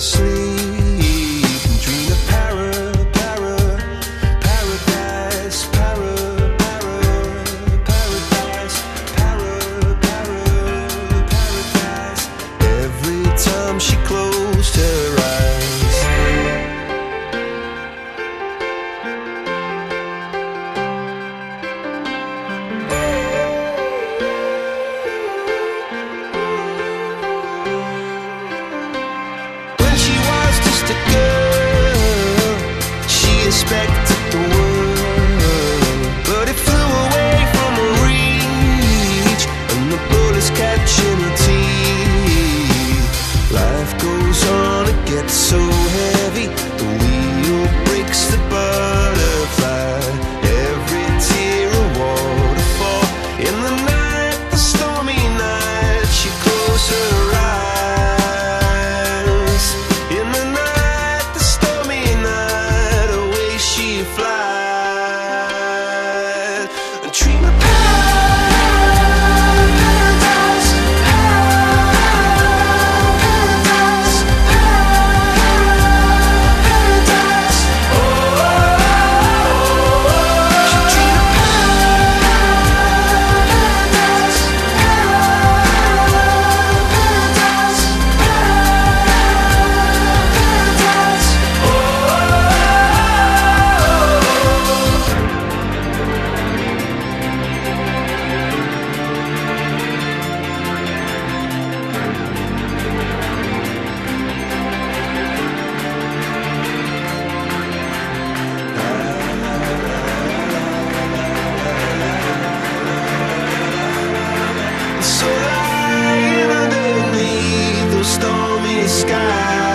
Sleep. treat my stormy sky.